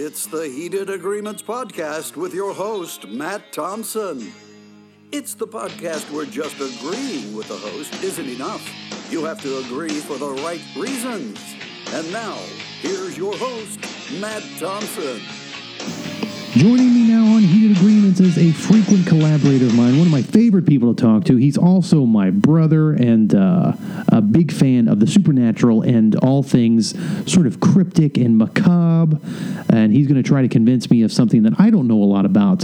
It's the Heated Agreements Podcast with your host, Matt Thompson. It's the podcast where just agreeing with the host isn't enough. You have to agree for the right reasons. And now, here's your host, Matt Thompson. Joining me now on Heated Agreements is a frequent collaborator of mine, one of my favorite people to talk to. He's also my brother and uh, a big fan of the supernatural and all things sort of cryptic and macabre. And he's going to try to convince me of something that I don't know a lot about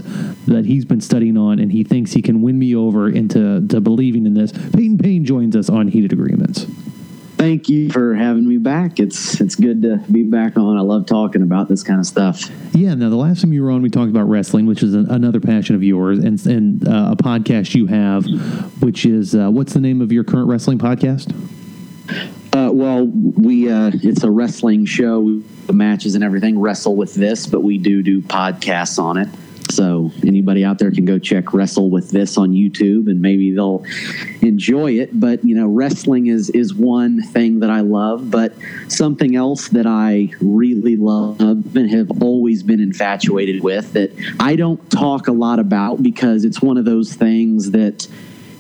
that he's been studying on, and he thinks he can win me over into to believing in this. Payton Payne joins us on Heated Agreements thank you for having me back. It's it's good to be back on. I love talking about this kind of stuff. Yeah. Now, the last time you were on, we talked about wrestling, which is a, another passion of yours, and and uh, a podcast you have, which is uh, what's the name of your current wrestling podcast? Uh, well, we uh, it's a wrestling show, the matches and everything. Wrestle with this, but we do do podcasts on it. So anybody out there can go check Wrestle with this on YouTube and maybe they'll enjoy it. But you know, wrestling is is one thing that I love, but something else that I really love and have always been infatuated with that I don't talk a lot about because it's one of those things that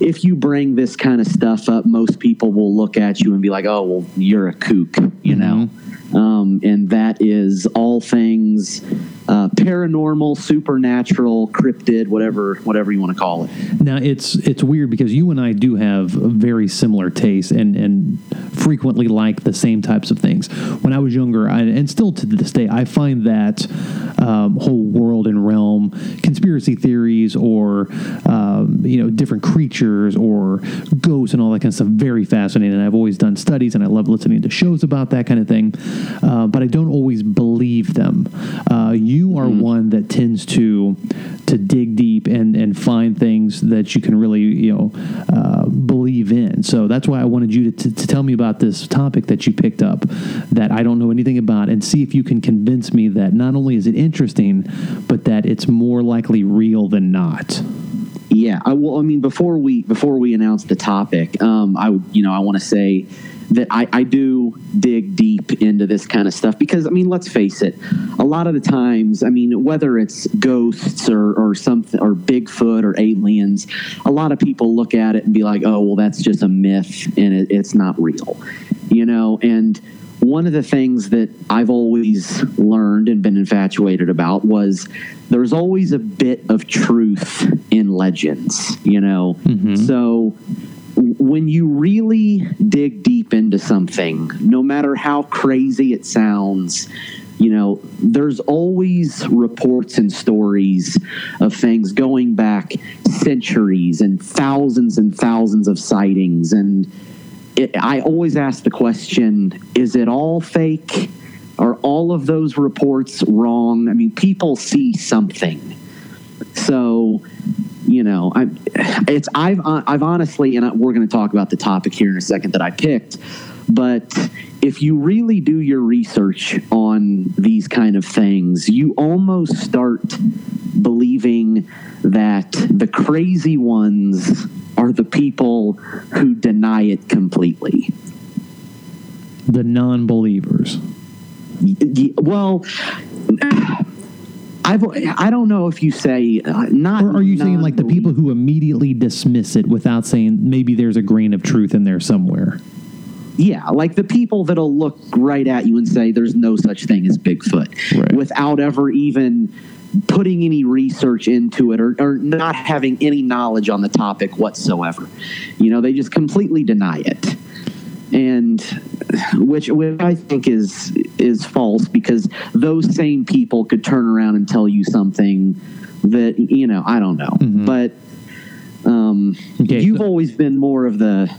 if you bring this kind of stuff up, most people will look at you and be like, "Oh, well, you're a kook," you mm-hmm. know. Um, and that is all things uh, paranormal, supernatural, cryptid, whatever whatever you want to call it. Now it's it's weird because you and I do have very similar tastes and and frequently like the same types of things. When I was younger, I, and still to this day, I find that um, whole world and realm, conspiracy theories, or um, you know different creatures or ghosts and all that kind of stuff very fascinating. And I've always done studies and I love listening to shows about that kind of thing, uh, but I don't always believe them. Uh, you are mm. one that tends to to dig deep and and find things that you can really you know uh, believe in. So that's why I wanted you to, to, to, tell me about this topic that you picked up that I don't know anything about, and see if you can convince me that not only is it interesting, but that it's more likely real than not. Yeah, I, well, I mean, before we before we announce the topic, um, I you know I want to say that I, I do dig deep into this kind of stuff because I mean, let's face it, a lot of the times, I mean, whether it's ghosts or or something or Bigfoot or aliens, a lot of people look at it and be like, oh, well, that's just a myth and it, it's not real, you know, and one of the things that I've always learned and been infatuated about was there's always a bit of truth in legends, you know? Mm-hmm. So when you really dig deep into something, no matter how crazy it sounds, you know, there's always reports and stories of things going back centuries and thousands and thousands of sightings. And it, I always ask the question is it all fake? Are all of those reports wrong? I mean, people see something. So, you know, I, it's I've uh, I've honestly, and we're going to talk about the topic here in a second that I picked, but if you really do your research on these kind of things, you almost start believing that the crazy ones are the people who deny it completely. The non believers. Well, I've, I don't know if you say uh, not. Or are you saying like the people who immediately dismiss it without saying maybe there's a grain of truth in there somewhere? Yeah, like the people that'll look right at you and say there's no such thing as Bigfoot right. without ever even putting any research into it or, or not having any knowledge on the topic whatsoever. You know, they just completely deny it and which which I think is is false because those same people could turn around and tell you something that you know I don't know, mm-hmm. but um, okay, you've so- always been more of the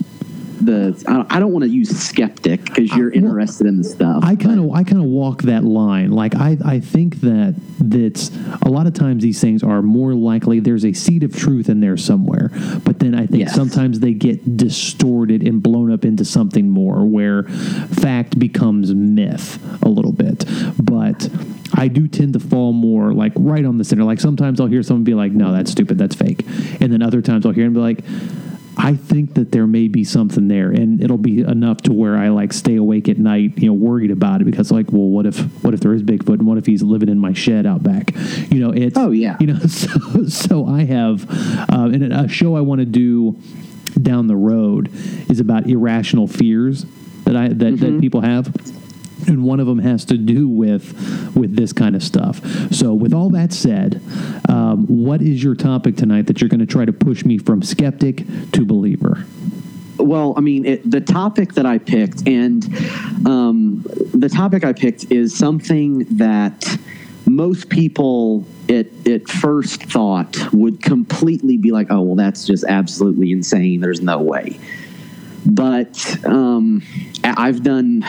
the I don't want to use skeptic because you're interested in the stuff. I kind of I kind of walk that line. Like I I think that that a lot of times these things are more likely there's a seed of truth in there somewhere, but then I think yes. sometimes they get distorted and blown up into something more where fact becomes myth a little bit. But I do tend to fall more like right on the center. Like sometimes I'll hear someone be like, "No, that's stupid. That's fake," and then other times I'll hear them be like I think that there may be something there, and it'll be enough to where I like stay awake at night, you know, worried about it because like, well, what if what if there is Bigfoot, and what if he's living in my shed out back? You know, it's Oh, yeah. you know, so so I have, uh, and a show I want to do down the road is about irrational fears that I that, that people have and one of them has to do with with this kind of stuff. So, with all that said, um, what is your topic tonight that you're going to try to push me from skeptic to believer? Well, I mean, it, the topic that I picked, and um, the topic I picked is something that most people at, at first thought would completely be like, oh, well, that's just absolutely insane. There's no way. But um, I've done,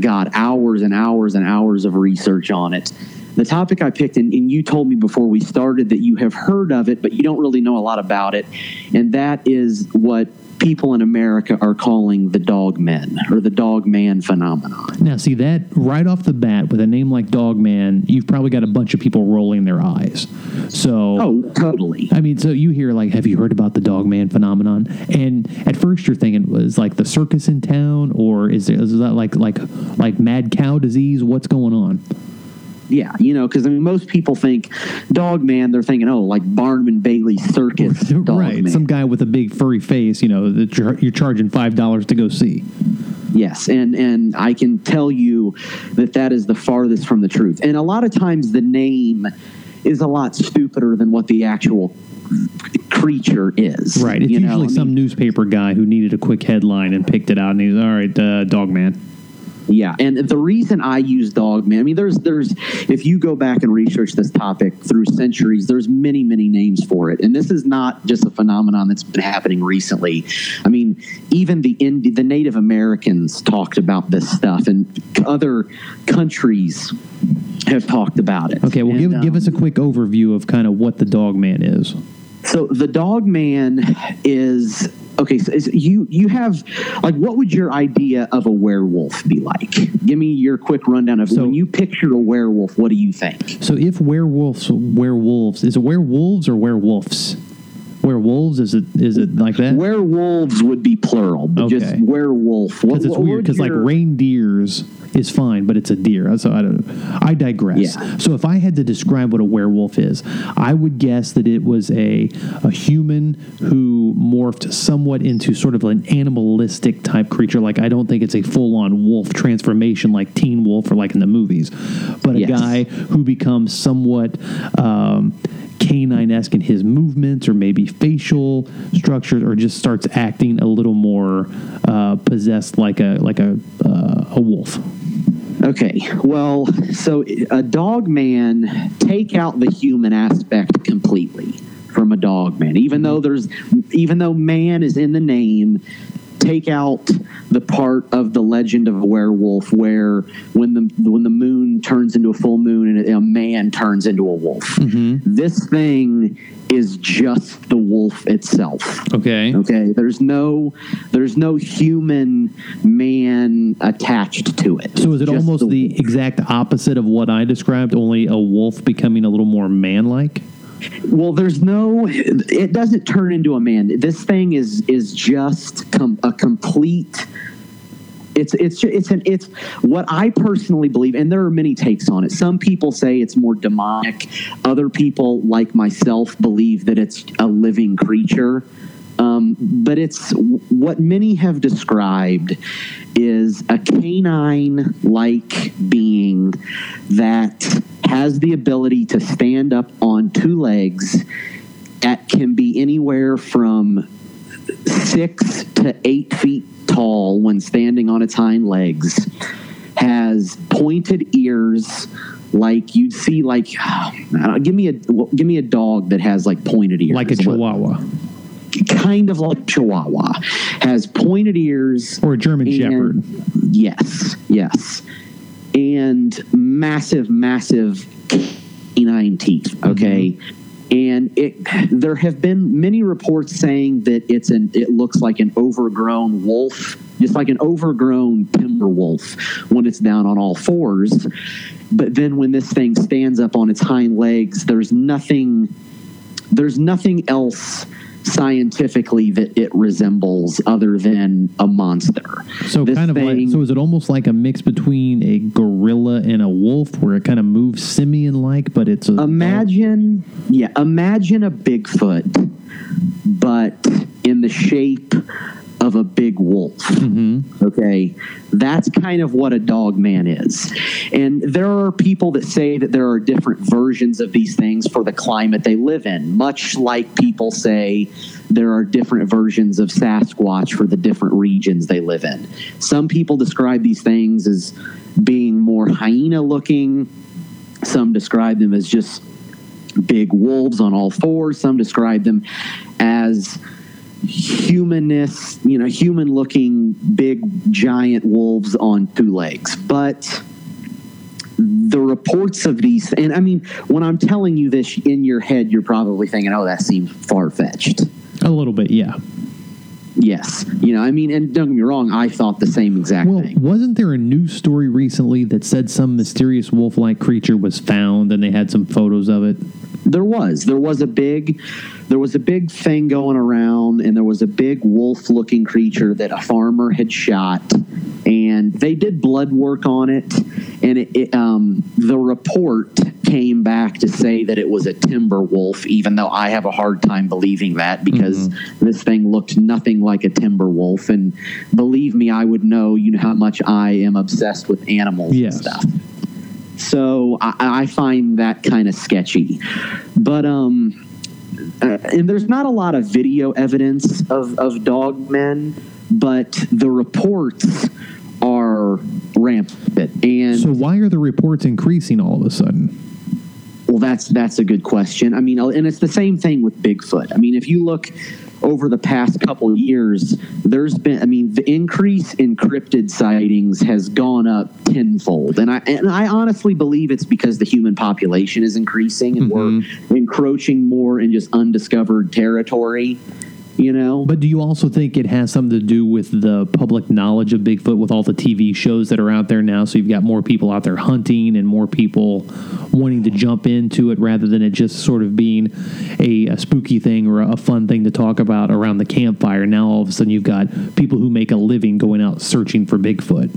God, hours and hours and hours of research on it. The topic I picked, and, and you told me before we started that you have heard of it, but you don't really know a lot about it, and that is what people in America are calling the dog men or the dog man phenomenon. Now, see that right off the bat with a name like dog man, you've probably got a bunch of people rolling their eyes. So, Oh, totally. I mean, so you hear like, have you heard about the dog man phenomenon? And at first you're thinking was like the circus in town, or is, there, is that like like like mad cow disease? What's going on? Yeah, you know, because I mean, most people think dog man, they're thinking, oh, like Barnum and Bailey circus dog right, man. some guy with a big furry face, you know, that you're, you're charging five dollars to go see. Yes, and and I can tell you that that is the farthest from the truth. And a lot of times the name is a lot stupider than what the actual creature is. Right. It's you know? usually I mean, some newspaper guy who needed a quick headline and picked it out, and he's all right, uh, Dogman. Yeah, and the reason I use dog man, I mean, there's there's if you go back and research this topic through centuries, there's many many names for it, and this is not just a phenomenon that's been happening recently. I mean, even the Indi- the Native Americans talked about this stuff, and other countries have talked about it. Okay, well, And, give give um, us a quick overview of kind of what the Dogman is. So the dog man is okay. So is, you you have like what would your idea of a werewolf be like? Give me your quick rundown of So- when you picture a werewolf. What do you think? So, if werewolves, werewolves, is it werewolves or werewolves? Werewolves is it is it like that? Werewolves would be plural, but just werewolf. Because it's what weird. Because like reindeers is fine, but it's a deer. So I don't. I digress. Yeah. So if I had to describe what a werewolf is, I would guess that it was a a human who morphed somewhat into sort of an animalistic type creature. Like I don't think it's a full on wolf transformation like Teen Wolf or like in the movies, but a Yes. guy who becomes somewhat. Um, canine esque in his movements or maybe facial structures or just starts acting a little more uh, possessed like a like a uh, a wolf. Okay, well, so a dog man, take out the human aspect completely from a dog man. Even though there's, even though man is in the name, take out the part of the legend of a werewolf where when the when the moon turns into a full moon and a man turns into a wolf. Mm-hmm. This thing is just the wolf itself. Okay. Okay, there's no there's no human man attached to it. So is it almost the wolf. exact opposite of what I described, only a wolf becoming a little more man-like? Well? There's no. It doesn't turn into a man. This thing is is just com- a complete. It's it's it's an it's what I personally believe, and there are many takes on it. Some people say it's more demonic. Other people, like myself, believe that it's a living creature. Um, but it's what many have described is a canine like being that has the ability to stand up on two legs at can be anywhere from six to eight feet tall when standing on its hind legs has pointed ears like you'd see like know, give me a give me a dog that has like pointed ears Like a chihuahua kind of like Chihuahua, has pointed ears. or a German and- shepherd? Yes, yes. And massive, massive canine teeth. Okay. And it, there have been many reports saying that it's an, it looks like an overgrown wolf, just like an overgrown timber wolf when it's down on all fours. But then when this thing stands up on its hind legs, there's nothing there's nothing else scientifically that it resembles other than a monster. So This kind of like so is it almost like a mix between a gorilla and a wolf where it kind of moves simian like but it's a Imagine, yeah, imagine a Bigfoot, but in the shape of a big wolf. Mm-hmm. Okay, that's kind of what a dog man is. And there are people that say that there are different versions of these things for the climate they live in, much like people say there are different versions of Sasquatch for the different regions they live in. Some people describe these things as being more hyena looking. Some describe them as just big wolves on all fours. Some describe them as humanist, you know, human looking big giant wolves on two legs. But the reports of these, and I mean, when I'm telling you this in your head, you're probably thinking, oh, that seems far fetched. a little bit yeah Yes. You know, I mean, and don't get me wrong, I thought the same exact well thing. wasn't there a news story recently that said some mysterious wolf-like creature was found and they had some photos of it There was. There was a big there was a big thing going around and there was a big wolf looking creature that a farmer had shot and they did blood work on it and it, it um, the report came back to say that it was a timber wolf even though I have a hard time believing that because this thing looked nothing like a timber wolf and believe me I would know you know how much I am obsessed with animals Yes. and stuff so I, I find that kind of sketchy. But um, uh, and there's not a lot of video evidence of of dog men, but the reports are rampant. And so why are the reports increasing all of a sudden well, that's that's a good question. I mean, and it's the same thing with Bigfoot. I mean, if you look over the past couple of years, there's been, I mean, the increase in cryptid sightings has gone up tenfold, and I and I honestly believe it's because the human population is increasing and we're mm-hmm. encroaching more in just undiscovered territory. You know, But do you also think it has something to do with the public knowledge of Bigfoot with all the TV shows that are out there now? So you've got more people out there hunting and more people wanting to jump into it rather than it just sort of being a, a spooky thing or a fun thing to talk about around the campfire. Now all of a sudden you've got people who make a living going out searching for Bigfoot.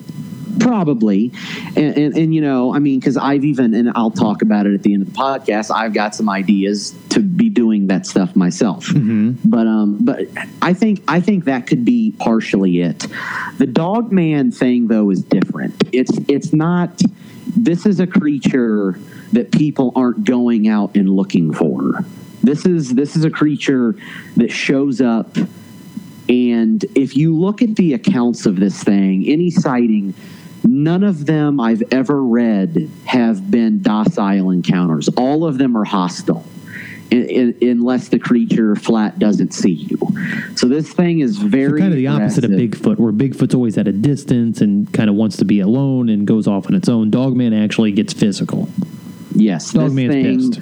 Probably, and, and, and you know, I mean, because I've even, and I'll talk about it at the end of the podcast. I've got some ideas to be doing that stuff myself. But um, but I think I think that could be partially it. The dog man thing, though, is different. It's it's not. This is a creature that people aren't going out and looking for. This is this is a creature that shows up and if you look at the accounts of this thing, any sighting, none of them I've ever read have been docile encounters. All of them are hostile. in- in- Unless the creature flat doesn't see you, so this thing is So very kind of the opposite of. Bigfoot, where Bigfoot's always at a distance and kind of wants to be alone and goes off on its own. Dogman actually gets physical. Yes, this Dogman's thing. pissed.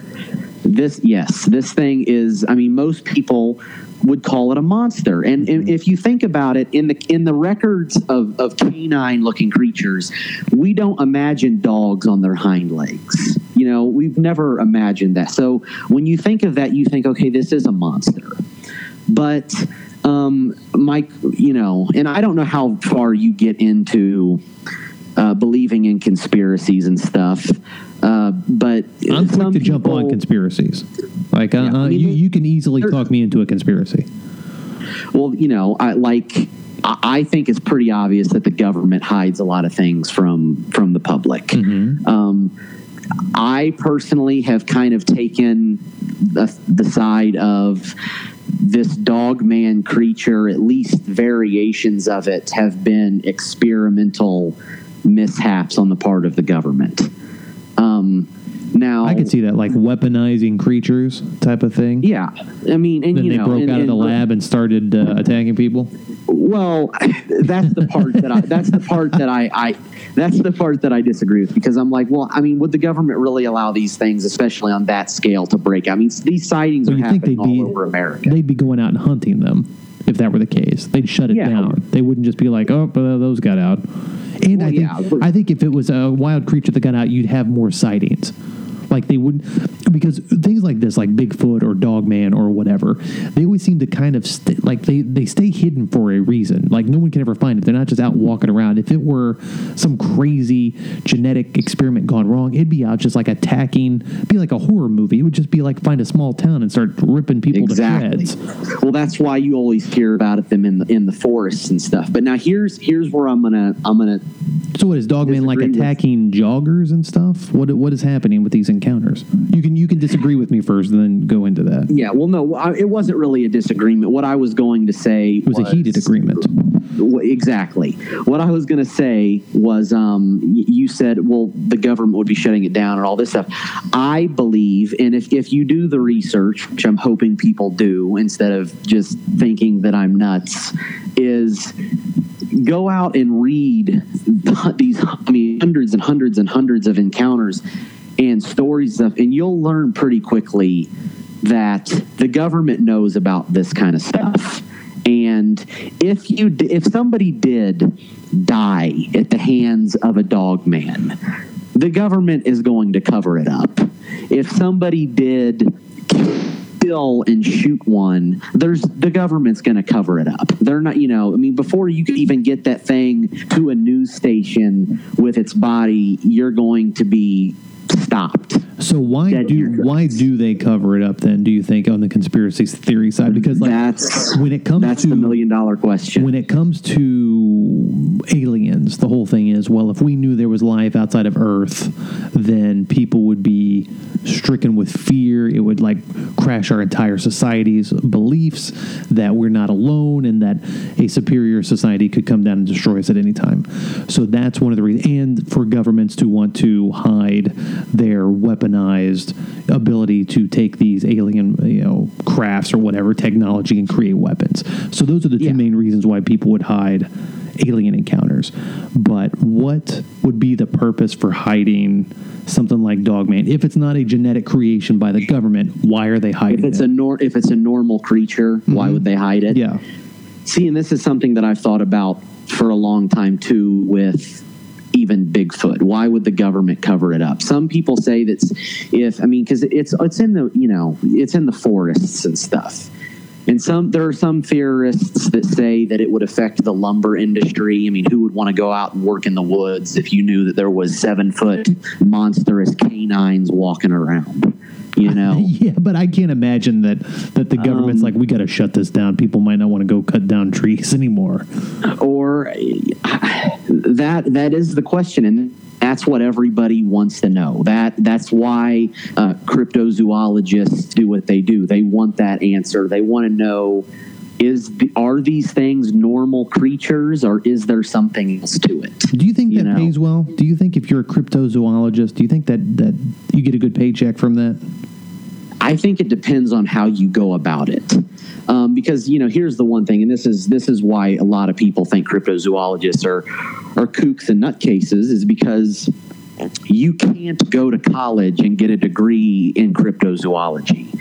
This yes, this thing is. I mean, most people would call it a monster, and, and if you think about it, in the in the records of of canine looking creatures, we don't imagine dogs on their hind legs. You know, we've never imagined that. So when you think of that, you think, okay, this is a monster. But um, Mike, you know, and I don't know how far you get into uh, believing in conspiracies and stuff. Uh, but I'm quick to jump on conspiracies. Like, uh, Yeah, I uh, mean, you, you can easily talk me into a conspiracy. Well, you know, I like. I think it's pretty obvious that the government hides a lot of things from from the public. Um, I personally have kind of taken the, the side of this dog man creature. At least variations of it have been experimental mishaps on the part of the government. Um, now, I could see that, like weaponizing creatures type of thing. Yeah, I mean, and Then they know, broke and- out of the lab and started uh, attacking people. Well, that's the part that I that's the part that I, I that's the part that I disagree with because I'm like, well, I mean, would the government really allow these things, especially on that scale, to break? I mean, these sightings Well, are happening they'd be over America. They'd be going out and hunting them if that were the case. They'd shut it Yeah. down. They wouldn't just be like, "Oh, but those got out." And I think yeah, I think if it was a wild creature that got out, you'd have more sightings. Like they would. because things like this, like Bigfoot or Dogman or whatever, they always seem to kind of st- like they they stay hidden for a reason. Like no one can ever find it. They're not just out walking around. If it were some crazy genetic experiment gone wrong, it'd be out just like attacking. Be like a horror movie. It would just be like find a small town and start ripping people exactly. to shreds. Well, that's why you always hear about them in the in the forests and stuff. But now here's here's where I'm gonna I'm gonna So what is Dogman like Disagree with- attacking joggers and stuff? What what is happening with these encounters? You can you can disagree with me first, and then go into that. yeah. Well, no, I, it wasn't really a disagreement. What I was going to say It was a heated agreement. Exactly. What I was going to say was, um, you said, well, the government would be shutting it down and all this stuff. I believe, and if, if you do the research, which I'm hoping people do instead of just thinking that I'm nuts, is go out and read these, I mean, hundreds and hundreds and hundreds of encounters and stories of, and you'll learn pretty quickly that the government knows about this kind of stuff. And if you if somebody did die at the hands of a dog man, the government is going to cover it up. If somebody did kill and shoot one, there's the government's going to cover it up. They're not, you know, I mean, before you can even get that thing to a news station with its body, you're going to be stopped. So why Dead do why do they cover it up then? Do you think on the conspiracy theory side? Because like That's when it comes that's to the million dollar question. when it comes to aliens, the whole thing is well, if we knew there was life outside of Earth, then people would be stricken with fear. It would like crash our entire society's beliefs that we're not alone and that a superior society could come down and destroy us at any time. So that's one of the reasons. And for governments to want to hide their weaponized ability to take these alien, you know, crafts or whatever technology and create weapons. So those are the two Yeah. main reasons why people would hide alien encounters. But what would be the purpose for hiding something like Dogman? If it's not a genetic creation by the government, why are they if hiding it's it? a nor- if it's a normal creature, why mm-hmm. would they hide it? yeah. See, and this is something that I've thought about for a long time too with even Bigfoot. Why would the government cover it up? Some people say that's if I mean because it's it's in the you know it's in the forests and stuff. And some there are some theorists that say that it would affect the lumber industry. I mean, who would want to go out and work in the woods if you knew that there was seven foot monstrous canines walking around? You know, Yeah, but I can't imagine that that the government's Um, like, we got to shut this down. People might not want to go cut down trees anymore. or that that is the question and that's what everybody wants to know that that's why uh, cryptozoologists do what they do they want that answer they want to know is the, are these things normal creatures or is there something else to it Do you think You that know. pays well? Do you think if you're a cryptozoologist, do you think that that you get a good paycheck from that? I think it depends on how you go about it. Um, because you know, here's the one thing, and this is this is why a lot of people think cryptozoologists are are kooks and nutcases, is because you can't go to college and get a degree in cryptozoology.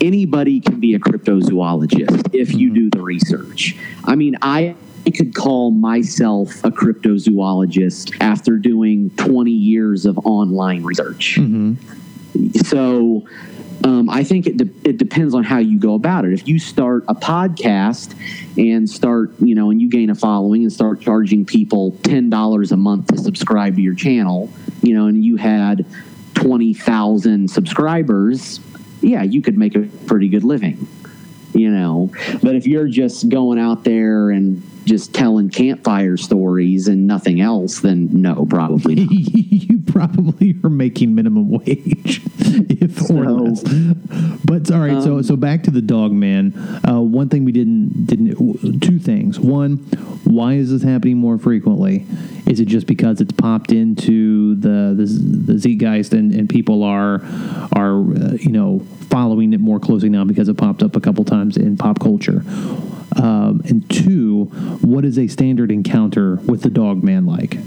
Anybody can be a cryptozoologist if you do the research. I mean, I could call myself a cryptozoologist after doing 20 years of online research so um, I think it, de- it depends on how you go about it. If you start a podcast and start, you know, and you gain a following and start charging people $10 a month to subscribe to your channel, you know, and you had 20,000 subscribers, yeah, you could make a pretty good living, you know. But if you're just going out there and just telling campfire stories and nothing else, then no, probably not. you probably are making minimum wage, if or So- less. But all right, so Um, so back to the dog man. Uh, one thing we didn't didn't two things. One, why is this happening more frequently? Is it just because it's popped into the the, the zeitgeist and, and people are are uh, you know following it more closely now because it popped up a couple times in pop culture? Um, and two, what is a standard encounter with the dog man like?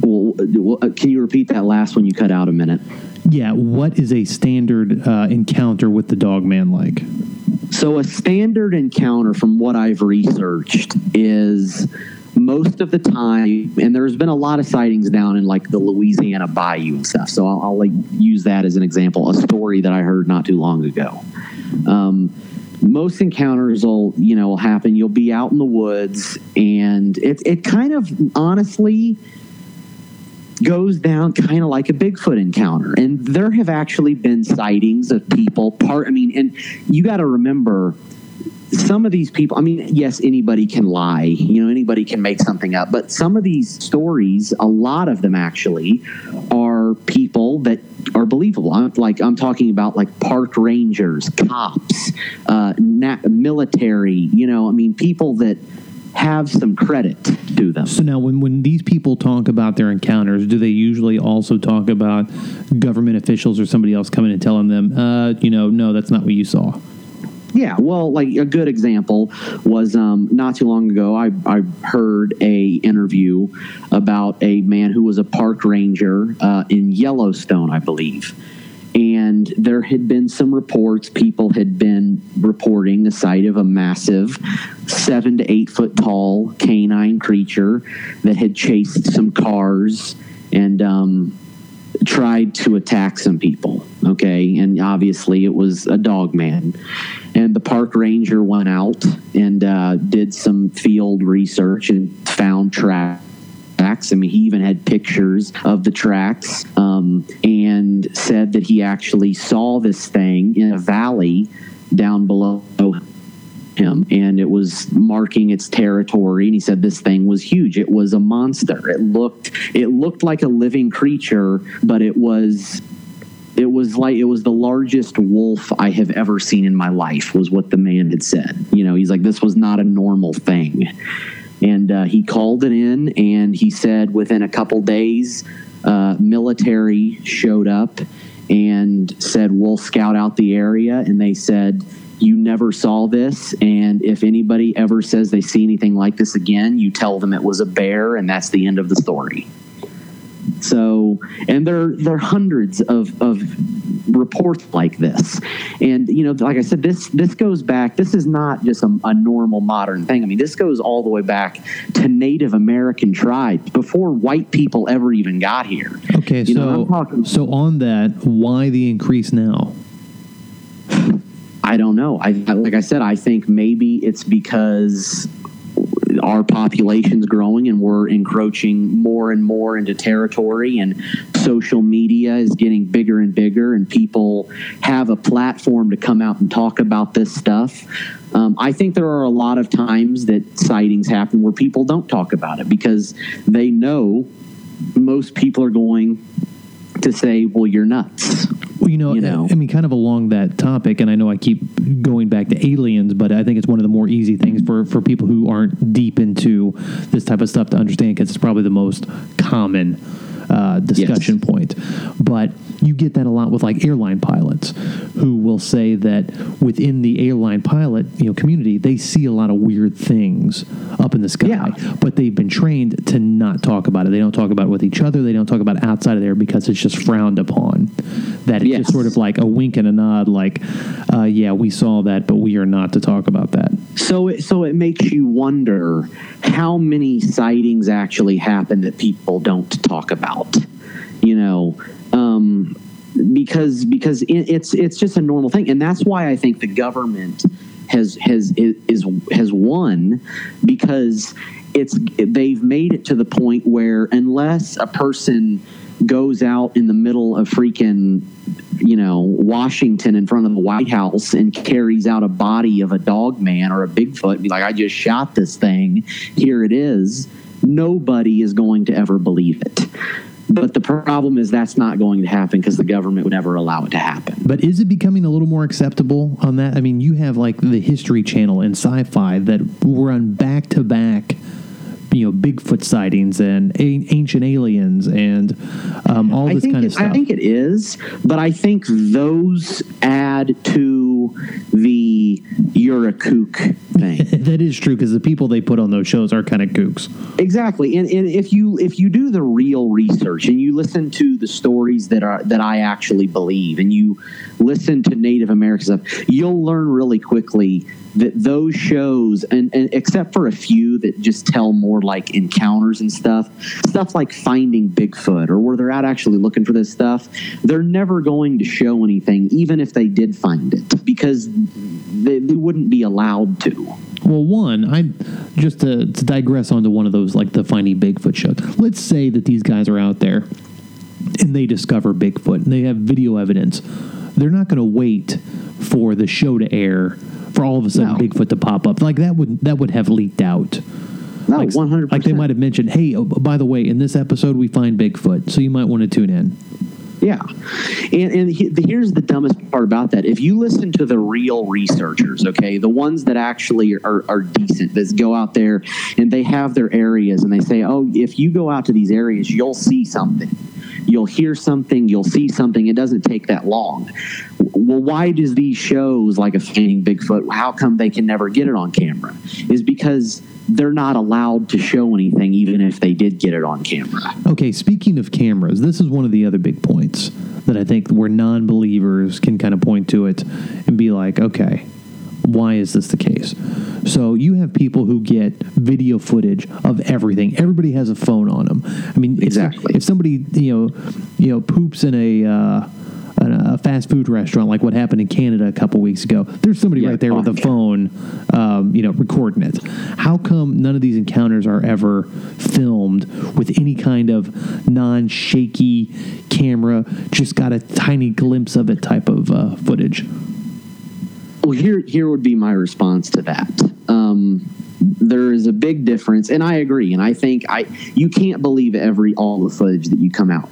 Well, well, uh, can you repeat that last one? You cut out a minute. Yeah, what is a standard uh, encounter with the dog man like? So, a standard encounter, from what I've researched, is most of the time, and there's been a lot of sightings down in like the Louisiana Bayou and stuff. So I'll, I'll like use that as an example, a story that I heard not too long ago. Um, most encounters will, you know, will happen. You'll be out in the woods, and it it kind of honestly goes down kind of like a Bigfoot encounter. And there have actually been sightings of people part I mean, and you got to remember some of these people, I mean, yes, anybody can lie, you know, anybody can make something up, but some of these stories, a lot of them actually, are people that are believable. I'm, like I'm talking about like park rangers, cops, uh, nat- military, you know, I mean, people that have some credit to them. So now, when, when these people talk about their encounters, do they usually also talk about government officials or somebody else coming and telling them, uh, you know, no, that's not what you saw? Yeah, well, like a good example was um, not too long ago. I, I heard a interview about a man who was a park ranger uh, in Yellowstone, I believe, and there had been some reports. People had been reporting the sight of a massive, seven to eight foot tall canine creature that had chased some cars and. Um, tried to attack some people. Okay. And obviously it was a dog man. And the park ranger went out and uh, did some field research and found tracks. I mean, he even had pictures of the tracks um, and said that he actually saw this thing in a valley down below him and it was marking its territory and he said this thing was huge. It was a monster. It looked it looked like a living creature but it was it was like it was the largest wolf I have ever seen in my life was what the man had said. You know he's like this was not a normal thing. And uh, he called it in and he said within a couple days uh, military showed up and said we'll scout out the area and they said you never saw this and if anybody ever says they see anything like this again you tell them it was a bear and that's the end of the story. So and there there are hundreds of of reports like this. And you know like i said this this goes back this is not just a, a normal modern thing. I mean this goes all the way back to native american tribes before white people ever even got here. Okay, You know, so I'm talking- so on that, why the increase now? I don't know. I like I said, I think maybe it's because our population's growing and we're encroaching more and more into territory and social media is getting bigger and bigger and people have a platform to come out and talk about this stuff. Um, I think there are a lot of times that sightings happen where people don't talk about it because they know most people are going to say, well, you're nuts. Well, you know, You know. I mean, kind of along that topic, and I know I keep going back to aliens, but I think it's one of the more easy things for, for people who aren't deep into this type of stuff to understand because it's probably the most common uh, discussion point. But you get that a lot with like airline pilots who will say that within the airline pilot you know community they see a lot of weird things up in the sky Yeah. but they've been trained to not talk about it they don't talk about it with each other they don't talk about it outside of there because it's just frowned upon that it's Yes. just sort of like a wink and a nod like uh, yeah we saw that but we are not to talk about that So it, so it makes you wonder how many sightings actually happen that people don't talk about. You know, um, because because it, it's it's just a normal thing, and that's why I think the government has has is has won because it's they've made it to the point where unless a person goes out in the middle of freaking you know Washington in front of the White House and carries out a body of a dog man or a Bigfoot and be like I just shot this thing. Here it is. Nobody is going to ever believe it but the problem is that's not going to happen because the government would never allow it to happen But is it becoming a little more acceptable on that? I mean, you have like the History Channel and Sci-Fi that run back to back, you know, Bigfoot sightings and a- ancient aliens and um, all this kind of it, stuff. I think it is, but I think those add to the you're a kook thing. that is true because the people they put on those shows are kind of kooks. Exactly, and, and if you if you do the real research and you listen to the stories that are that I actually believe, and you listen to Native American stuff, you'll learn really quickly that those shows, and, and except for a few that just tell more like encounters and stuff, stuff like Finding Bigfoot or where they're out actually looking for this stuff, they're never going to show anything, even if they did find it, because they, they wouldn't be allowed to. Well, one, I just to, to digress onto one of those like the Finding Bigfoot shows. Let's say that these guys are out there and they discover Bigfoot and they have video evidence. They're not going to wait for the show to air for all of a sudden No. Bigfoot to pop up. Like that would that would have leaked out. No, like, one hundred Like they might have mentioned, hey, oh, by the way, in this episode we find Bigfoot, so you might want to tune in. Yeah, and and he, the, here's the dumbest part about that. If you listen to the real researchers, okay, the ones that actually are, are decent, that go out there and they have their areas, and they say, oh, if you go out to these areas, you'll see something, you'll hear something, you'll see something. It doesn't take that long. Well, why does these shows like a Finding Bigfoot? How come they can never get it on camera? Is because they're not allowed to show anything, even if they did get it on camera. Okay, speaking of cameras, this is one of the other big points that I think where non believers can kind of point to it and be like, okay, why is this the case? So you have people who get video footage of everything. Everybody has a phone on them. I mean, Exactly. If, somebody you know, you know, poops in a uh, a fast food restaurant, like what happened in Canada a couple weeks ago, there's somebody Yeah, right there with a phone, um, you know, recording it. How come none of these encounters are ever filmed with any kind of non-shaky camera? Just got a tiny glimpse of it type of uh, footage. Well, here here would be my response to that. Um, there is a big difference, and I agree. And I think I you can't believe every all the footage that you come out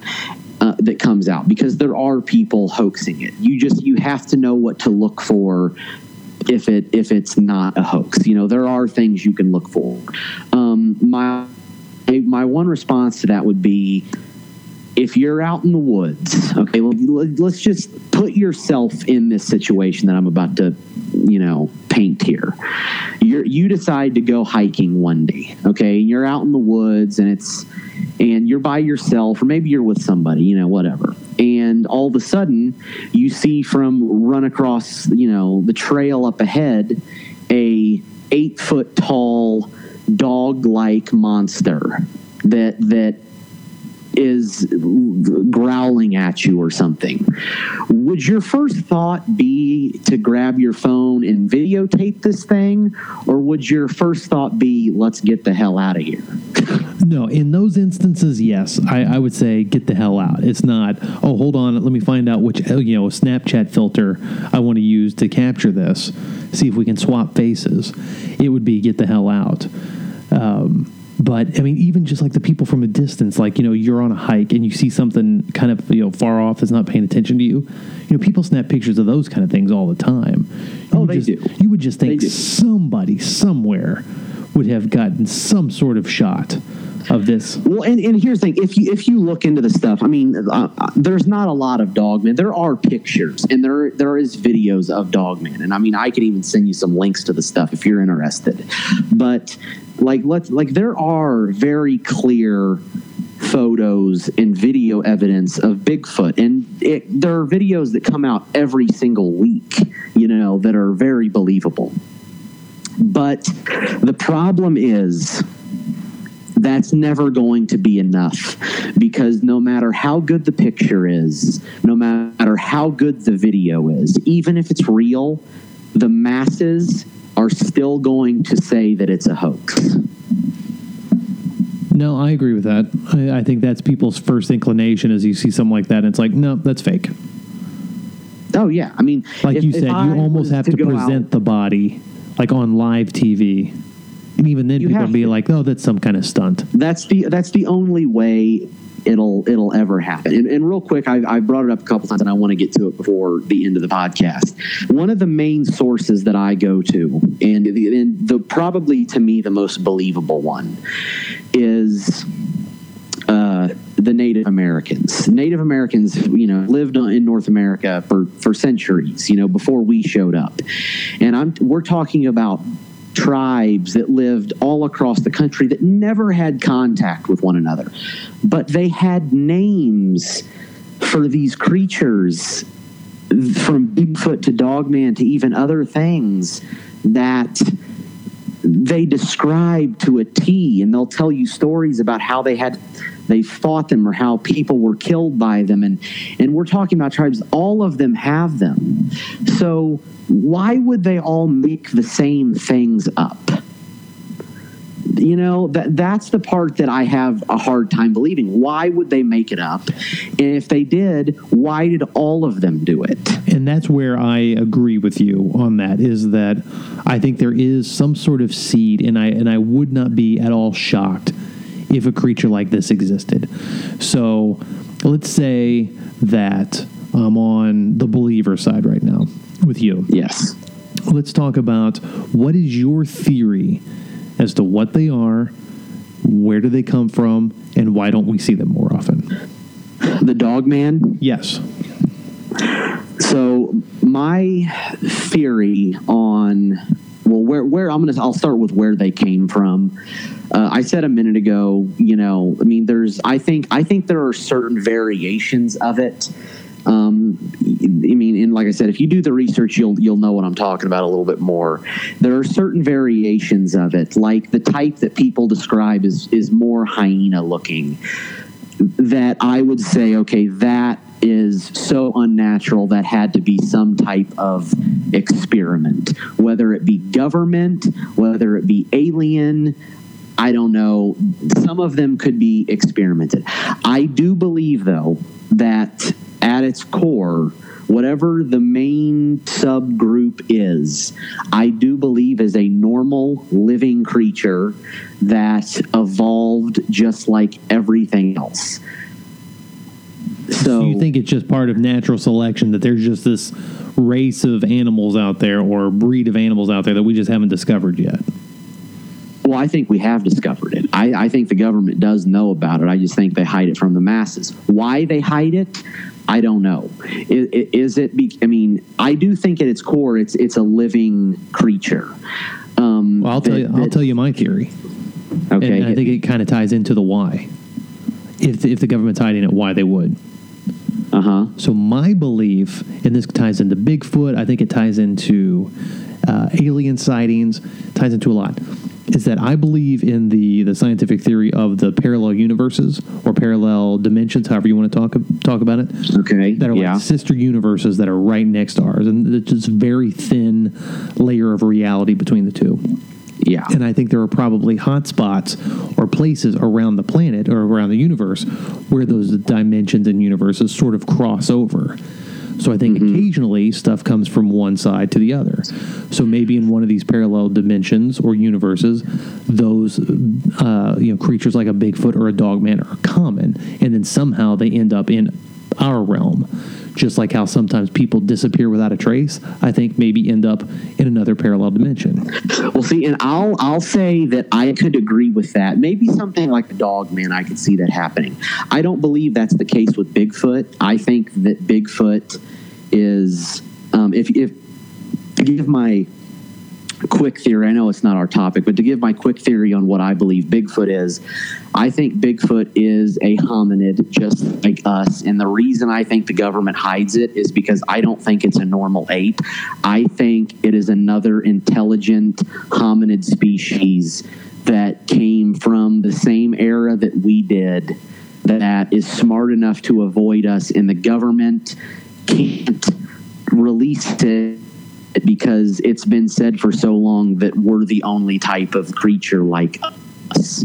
uh, that comes out because there are people hoaxing it. You just you have to know what to look for if it if it's not a hoax. You know, there are things you can look for. Um, my my one response to that would be if you're out in the woods, okay, let's just put yourself in this situation that I'm about to, you know, paint here. You're, you decide to go hiking one day, okay, and you're out in the woods and it's, and you're by yourself, or maybe you're with somebody, you know, whatever. And all of a sudden, you see from run across, you know, the trail up ahead, a eight foot tall dog like monster that that is growling at you or something, would your first thought be to grab your phone and videotape this thing? Or would your first thought be, let's get the hell out of here? No, in those instances, yes, I, I would say get the hell out. It's not. Oh, hold on, let me find out which uh, you know Snapchat filter I want to use to capture this. See if we can swap faces. It would be get the hell out. Um, but I mean, even just like the people from a distance, like you know, you're on a hike and you see something kind of you know far off that's not paying attention to you. You know, people snap pictures of those kind of things all the time. You Oh, would they just- do. You would just think somebody somewhere would have gotten some sort of shot of this. Well, and, and here's the thing: if you if you look into the stuff, I mean, uh, uh, there's not a lot of Dogman. There are pictures and there there is videos of Dogman, and I mean, I could even send you some links to the stuff if you're interested. But like, let's like there are very clear photos and video evidence of Bigfoot, and it, there are videos that come out every single week, you know, that are very believable. But the problem is that's never going to be enough because no matter how good the picture is, no matter how good the video is, even if it's real, the masses are still going to say that it's a hoax. No, I agree with that. I, I think that's people's first inclination as you see something like that. And it's like, no, that's fake. Oh yeah, I mean, Like if- you said, I you almost have to, go present out- the body like on live TV. And even then, people be to. like, oh, that's some kind of stunt. that's the that's the only way it'll it'll ever happen. And, and real quick, I, I brought it up a couple times, and I want to get to it before the end of the podcast. One of the main sources that I go to, and the, and the probably to me the most believable one, is. Uh, the Native Americans. Native Americans, you know, lived in North America for, for centuries, you know, before we showed up. And I'm we're talking about tribes that lived all across the country that never had contact with one another, but they had names for these creatures from Bigfoot to Dogman to even other things that they describe to a T, and they'll tell you stories about how they had they fought them or how people were killed by them, and and we're talking about tribes. All of them have them. So why would they all make the same things up? you know that that's the part that i have a hard time believing why would they make it up and if they did why did all of them do it and that's where i agree with you on that is that i think there is some sort of seed and i and i would not be at all shocked if a creature like this existed so let's say that i'm on the believer side right now with you yes let's talk about what is your theory as to what they are, where do they come from, and why don't we see them more often? The dog man? Yes. So my theory on well where where I'm gonna I'll start with where they came from. Uh, I said a minute ago, you know, I mean, there's I think I think there are certain variations of it um, I mean, and like I said, if you do the research, you'll you'll know what I'm talking about a little bit more. There are certain variations of it, like the type that people describe is is more hyena looking. That I would say, okay, that is so unnatural that had to be some type of experiment, whether it be government, whether it be alien. I don't know. Some of them could be experimented. I do believe, though, that at its core, whatever the main subgroup is, I do believe is a normal living creature that evolved just like everything else. So, you think it's just part of natural selection that there's just this race of animals out there or breed of animals out there that we just haven't discovered yet? Well, I think we have discovered it. I, I think the government does know about it. I just think they hide it from the masses. Why they hide it, I don't know. Is, is it? Be, I mean, I do think at its core, it's it's a living creature. Um, well, I'll that, tell you. I'll that, tell you my theory. Okay, and I think it kind of ties into the why. If if the government's hiding it, why they would. Uh huh. So my belief, and this ties into Bigfoot. I think it ties into uh, alien sightings. Ties into a lot is that I believe in the the scientific theory of the parallel universes or parallel dimensions, however you want to talk talk about it. Okay. That are yeah. like sister universes that are right next to ours, and it's just very thin layer of reality between the two. Yeah. And I think there are probably hotspots or places around the planet or around the universe where those dimensions and universes sort of cross over. So I think mm-hmm. occasionally stuff comes from one side to the other. So maybe in one of these parallel dimensions or universes, those uh, you know creatures like a Bigfoot or a Dogman are common, and then somehow they end up in our realm. Just like how sometimes people disappear without a trace, I think maybe end up in another parallel dimension. Well, see, and I'll I'll say that I could agree with that. Maybe something like a dog man, I could see that happening. I don't believe that's the case with Bigfoot. I think that Bigfoot is um, if if give my quick theory. I know it's not our topic, but to give my quick theory on what I believe Bigfoot is, I think Bigfoot is a hominid just like us. And the reason I think the government hides it is because I don't think it's a normal ape. I think it is another intelligent hominid species that came from the same era that we did that is smart enough to avoid us and the government can't release it because it's been said for so long that we're the only type of creature like us.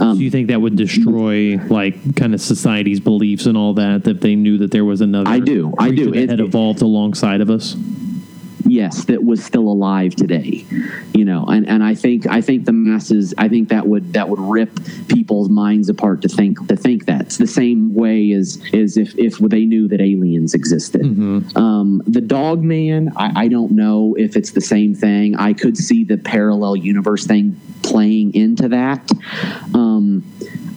Um, do you think that would destroy like kind of society's beliefs and all that if they knew that there was another? I do. I do. That it, had evolved it, alongside of us yes, that was still alive today. You know, and, and I think I think the masses I think that would that would rip people's minds apart to think to think that it's the same way as as if if they knew that aliens existed. Mm-hmm. Um, the dog man, I, I don't know if it's the same thing. I could see the parallel universe thing playing into that. Um,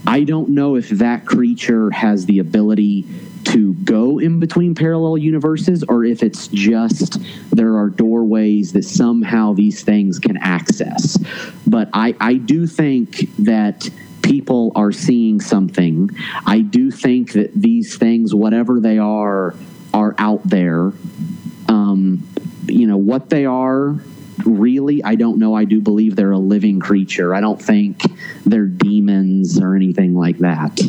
I don't know if that creature has the ability to go in between parallel universes or if it's just there are doorways that somehow these things can access. But I, I do think that people are seeing something. I do think that these things, whatever they are, are out there. Um, you know, what they are really, I don't know. I do believe they're a living creature. I don't think they're demons or anything like that.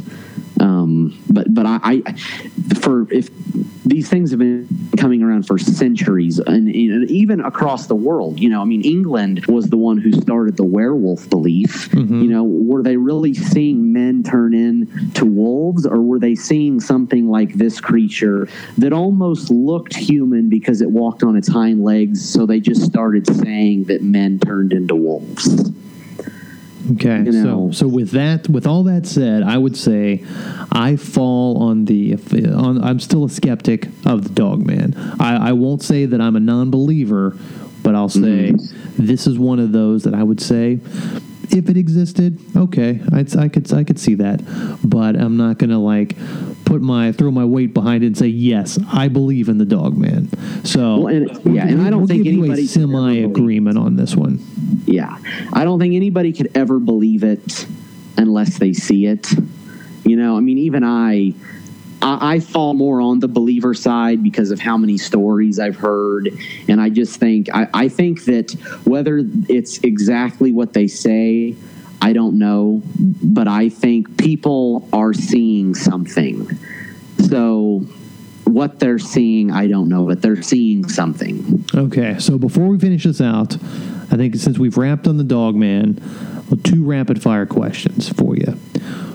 Um, but but I, I, for if these things have been coming around for centuries and, and, even across the world, you know, I mean, England was the one who started the werewolf belief. Mm-hmm. You know, were they really seeing men turn into wolves, or were they seeing something like this creature that almost looked human because it walked on its hind legs? So they just started saying that men turned into wolves. Okay, you know. so so with that, with all that said, I would say I fall on the on. I'm still a skeptic of the dog man. I, I won't say that I'm a non-believer, but I'll say mm-hmm. this is one of those that I would say if it existed, okay, I'd, I could I could see that, but I'm not gonna like put my throw my weight behind it and say yes, I believe in the dog man. So well, and, yeah, and I don't we'll think anybody semi agreement on this one. Yeah, I don't think anybody could ever believe it unless they see it. You know, I mean, even I I, I, fall more on the believer side because of how many stories I've heard, and I just think I, I think that whether it's exactly what they say, I don't know, but I think people are seeing something. So what they're seeing, I don't know, but they're seeing something. Okay, so before we finish this out, I think since we've wrapped on the dog man, well, two rapid fire questions for you.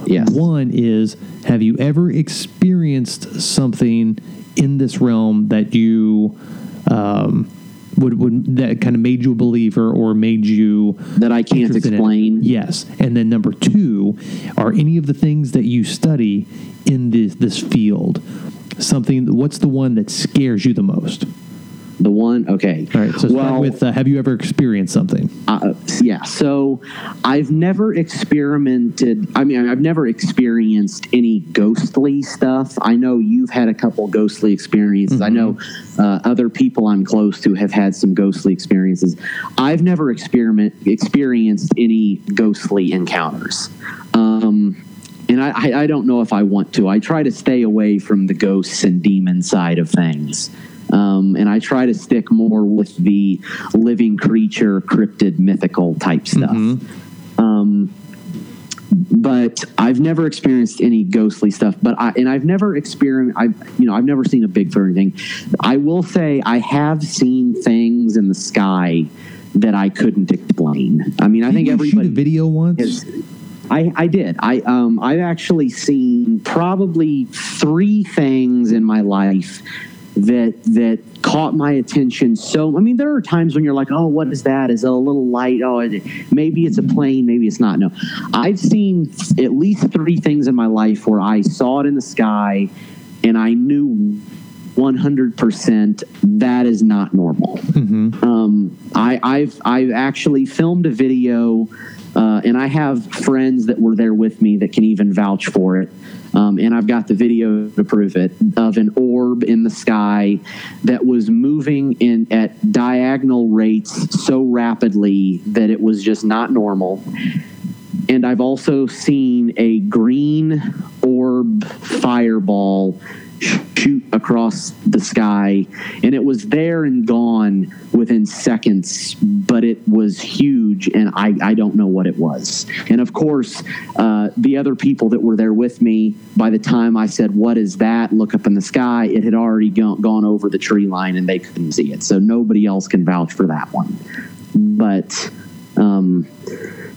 Yes. One is Have you ever experienced something in this realm that you. Um, would, would that kind of made you a believer or made you that I can't explain? Yes, and then number two, are any of the things that you study in this this field something? What's the one that scares you the most? The one, okay. All right. So start well, with uh, have you ever experienced something? Uh, yeah. So I've never experimented. I mean, I've never experienced any ghostly stuff. I know you've had a couple ghostly experiences. Mm-hmm. I know uh, other people I'm close to have had some ghostly experiences. I've never experiment experienced any ghostly encounters. Um, and I, I don't know if I want to. I try to stay away from the ghosts and demon side of things. Um, and I try to stick more with the living creature, cryptid, mythical type stuff. Mm-hmm. Um, but I've never experienced any ghostly stuff. But I and I've never experienced. I you know I've never seen a Bigfoot or anything. I will say I have seen things in the sky that I couldn't explain. I mean, I Did think everybody shoot a video once. Has, I, I did. I um I've actually seen probably three things in my life that that caught my attention so i mean there are times when you're like oh what is that? Is it a little light? Oh maybe it's a plane maybe it's not. No. I've seen at least three things in my life where i saw it in the sky and i knew 100% that is not normal. Mm-hmm. um, I, I've, I've actually filmed a video uh, and I have friends that were there with me that can even vouch for it. Um, and I've got the video to prove it of an orb in the sky that was moving in at diagonal rates so rapidly that it was just not normal. And I've also seen a green orb fireball shoot across the sky and it was there and gone within seconds but it was huge and i, I don't know what it was. And of course uh, the other people that were there with me by the time i said what is that? Look up in the sky it had already gone, gone over the tree line and they couldn't see it. So nobody else can vouch for that one. But um,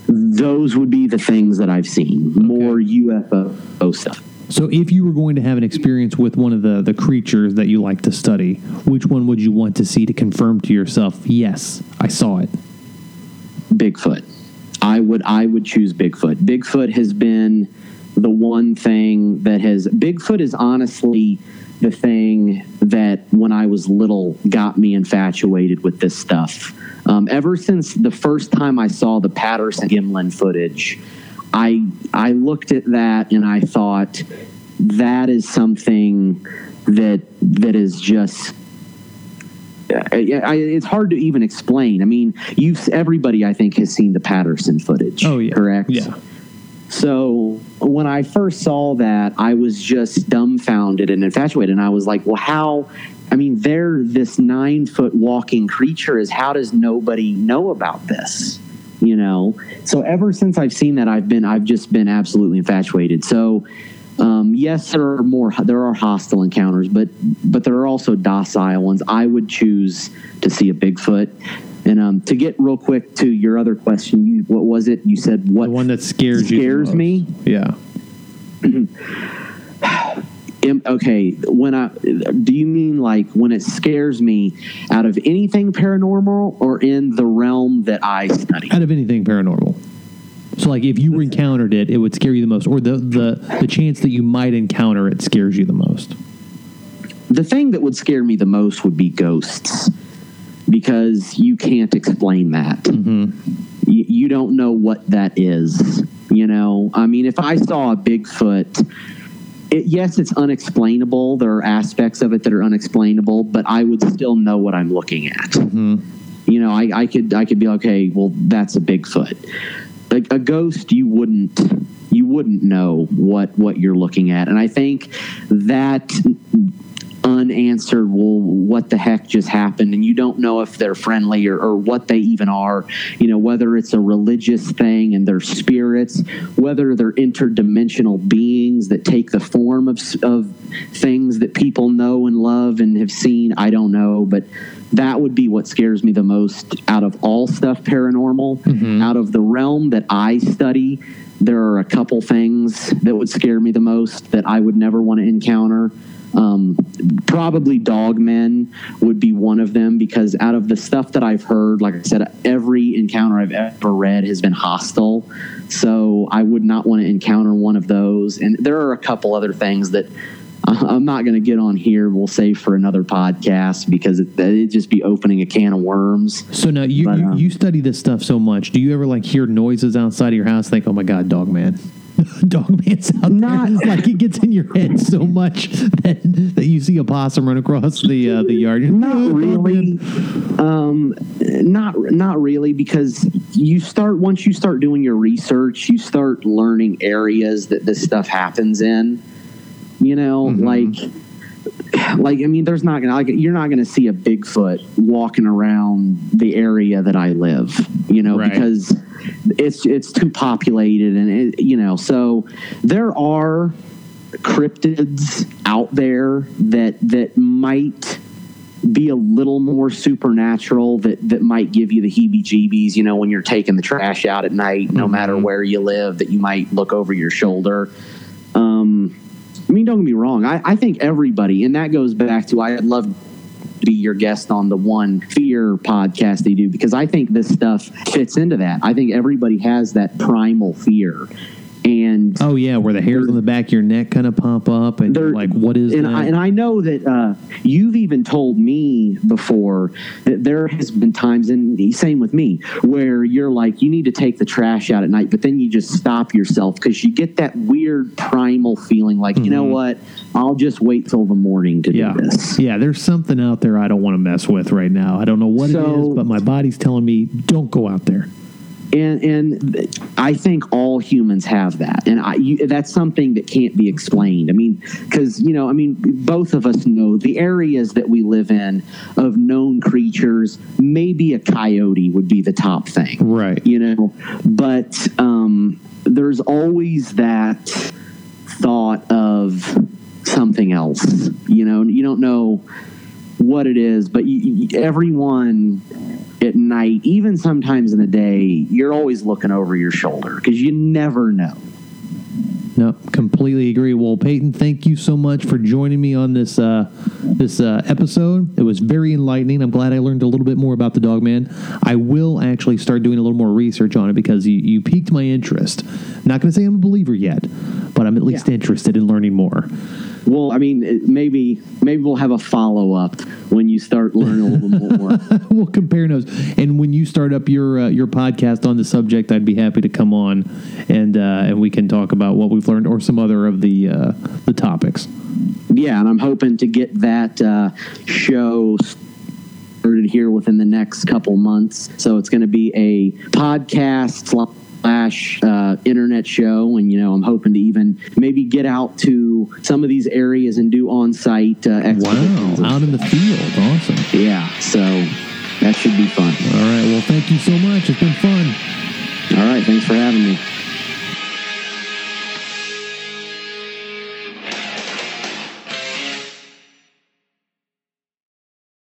those would be the things that i've seen. Okay. more ufo stuff so, if you were going to have an experience with one of the, the creatures that you like to study, which one would you want to see to confirm to yourself, yes, I saw it? Bigfoot. I would I would choose Bigfoot. Bigfoot has been the one thing that has Bigfoot is honestly the thing that when I was little got me infatuated with this stuff. Um, ever since the first time I saw the Patterson Gimlin footage, I I looked at that and I thought that is something that that is just I, I, it's hard to even explain. I mean, you've everybody I think has seen the Patterson footage. Oh yeah, correct. Yeah. So when I first saw that, I was just dumbfounded and infatuated, and I was like, "Well, how?" I mean, they're this nine foot walking creature. Is how does nobody know about this? You know. So ever since I've seen that, I've been I've just been absolutely infatuated. So um, yes, there are more. There are hostile encounters, but but there are also docile ones. I would choose to see a Bigfoot. And um, to get real quick to your other question, you, what was it? You said what The one that scares you. the scares most. me. Yeah. Okay, when I do you mean like when it scares me out of anything paranormal or in the realm that I study? Out of anything paranormal. So like if you encountered it, it would scare you the most, or the the the chance that you might encounter it scares you the most. the thing that would scare me the most would be ghosts because you can't explain that. Mm-hmm. You, you don't know what that is. You know, I mean, if I saw a Bigfoot, it, yes, it's unexplainable. There are aspects of it that are unexplainable, but I would still know what I'm looking at. Mm-hmm. You know, I, I could I could be okay. Well, that's a Bigfoot. A, a ghost, you wouldn't you wouldn't know what what you're looking at, and I think that unanswered well what the heck just happened? And you don't know if they're friendly or, or what they even are. You know whether it's a religious thing and they're spirits whether they're interdimensional beings that take the form of, of things that people know and love and have seen i don't know. But that would be what scares me the most out of all stuff paranormal. Mm-hmm. Out of the realm that i study there are a couple things that would scare me the most that i would never want to encounter um, probably dogmen would be one of them because out of the stuff that I've heard, like I said, every encounter I've ever read has been hostile. So I would not want to encounter one of those. And there are a couple other things that uh, I'm not going to get on here. We'll save for another podcast because it, it'd just be opening a can of worms. So now you, But, you um, you study this stuff so much. Do you ever like hear noises outside of your house? Think, oh my god, dog man. dog man's out Not- there. like it gets in your head so much that that you see a possum run across the uh, the yard. Not "Oh, really um not not really because you start once you start doing your research you start learning areas that this stuff happens in you know like like i mean there's not gonna like you're not gonna see a bigfoot walking around the area that i live you know Right. because it's it's too populated and it, you know so there are cryptids out there that that might be a little more supernatural that that might give you the heebie-jeebies you know when you're taking the trash out at night no matter where you live that you might look over your shoulder um i mean don't get me wrong. I, I think everybody and that goes back to i'd love to be your guest on the one fear podcast they do because i think this stuff fits into that. I think everybody has that primal fear and Oh yeah, where the hairs on the back of your neck kind of pop up, and you're like, what is and that? I, and I know that uh, you've even told me before that there has been times, and the same with me, where you're like, you need to take the trash out at night, but then you just stop yourself because you get that weird primal feeling like, you know what, I'll just wait till the morning to Mm-hmm. yeah, do this. yeah. There's something out there I don't want to mess with right now. I don't know what it So- is, but my body's telling me don't go out there. And and I think all humans have that, and I you, that's something that can't be explained. I mean, because you know, I mean, both of us know the areas that we live in of known creatures. Maybe a coyote would be the top thing, Right. You know, but um, there's always that thought of something else. You know, you don't know what it is, but you, everyone at night, even sometimes in the day, you're always looking over your shoulder because you never know. No, completely agree. Well, Payton, thank you so much for joining me on this uh, this uh, episode. It was very enlightening. I'm glad I learned a little bit more about the dog man. I will actually start doing a little more research on it because you, you piqued my interest. Not going to say I'm a believer yet, but I'm at least Yeah. interested in learning more. Well, I mean, maybe maybe we'll have a follow up when you start learning a little more. we'll compare notes. And when you start up your uh, your podcast on the subject, I'd be happy to come on and uh, and we can talk about what we've learned or some other of the uh, the topics. yeah, and I'm hoping to get that uh, show started here within the next couple months. So it's going to be a podcast slash uh, internet show, and you know I'm hoping to even maybe get out to some of these areas and do on-site uh, exhibitions. out in the field, awesome. Yeah, so that should be fun. All right, well, thank you so much. It's been fun. All right, thanks for having me.